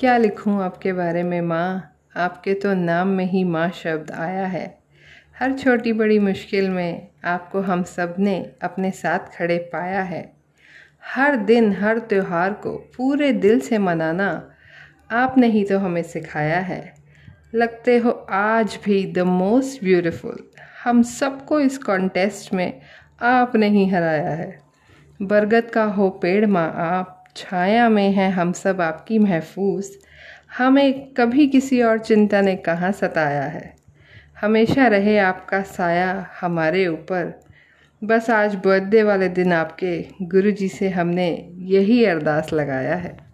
क्या लिखूं आपके बारे में, माँ? आपके तो नाम में ही माँ शब्द आया है। हर छोटी बड़ी मुश्किल में आपको हम सबने अपने साथ खड़े पाया है। हर दिन, हर त्यौहार को पूरे दिल से मनाना आपने ही तो हमें सिखाया है। लगते हो आज भी द मोस्ट ब्यूटीफुल हम सबको इस कॉन्टेस्ट में आपने ही हराया है। बरगद का हो पेड़, माँ, आप छाया में है हम सब आपकी महफूज। हमें कभी किसी और चिंता ने कहाँ सताया है? हमेशा रहे आपका साया हमारे ऊपर। बस आज बर्थडे वाले दिन आपके गुरु जी से हमने यही अरदास लगाया है।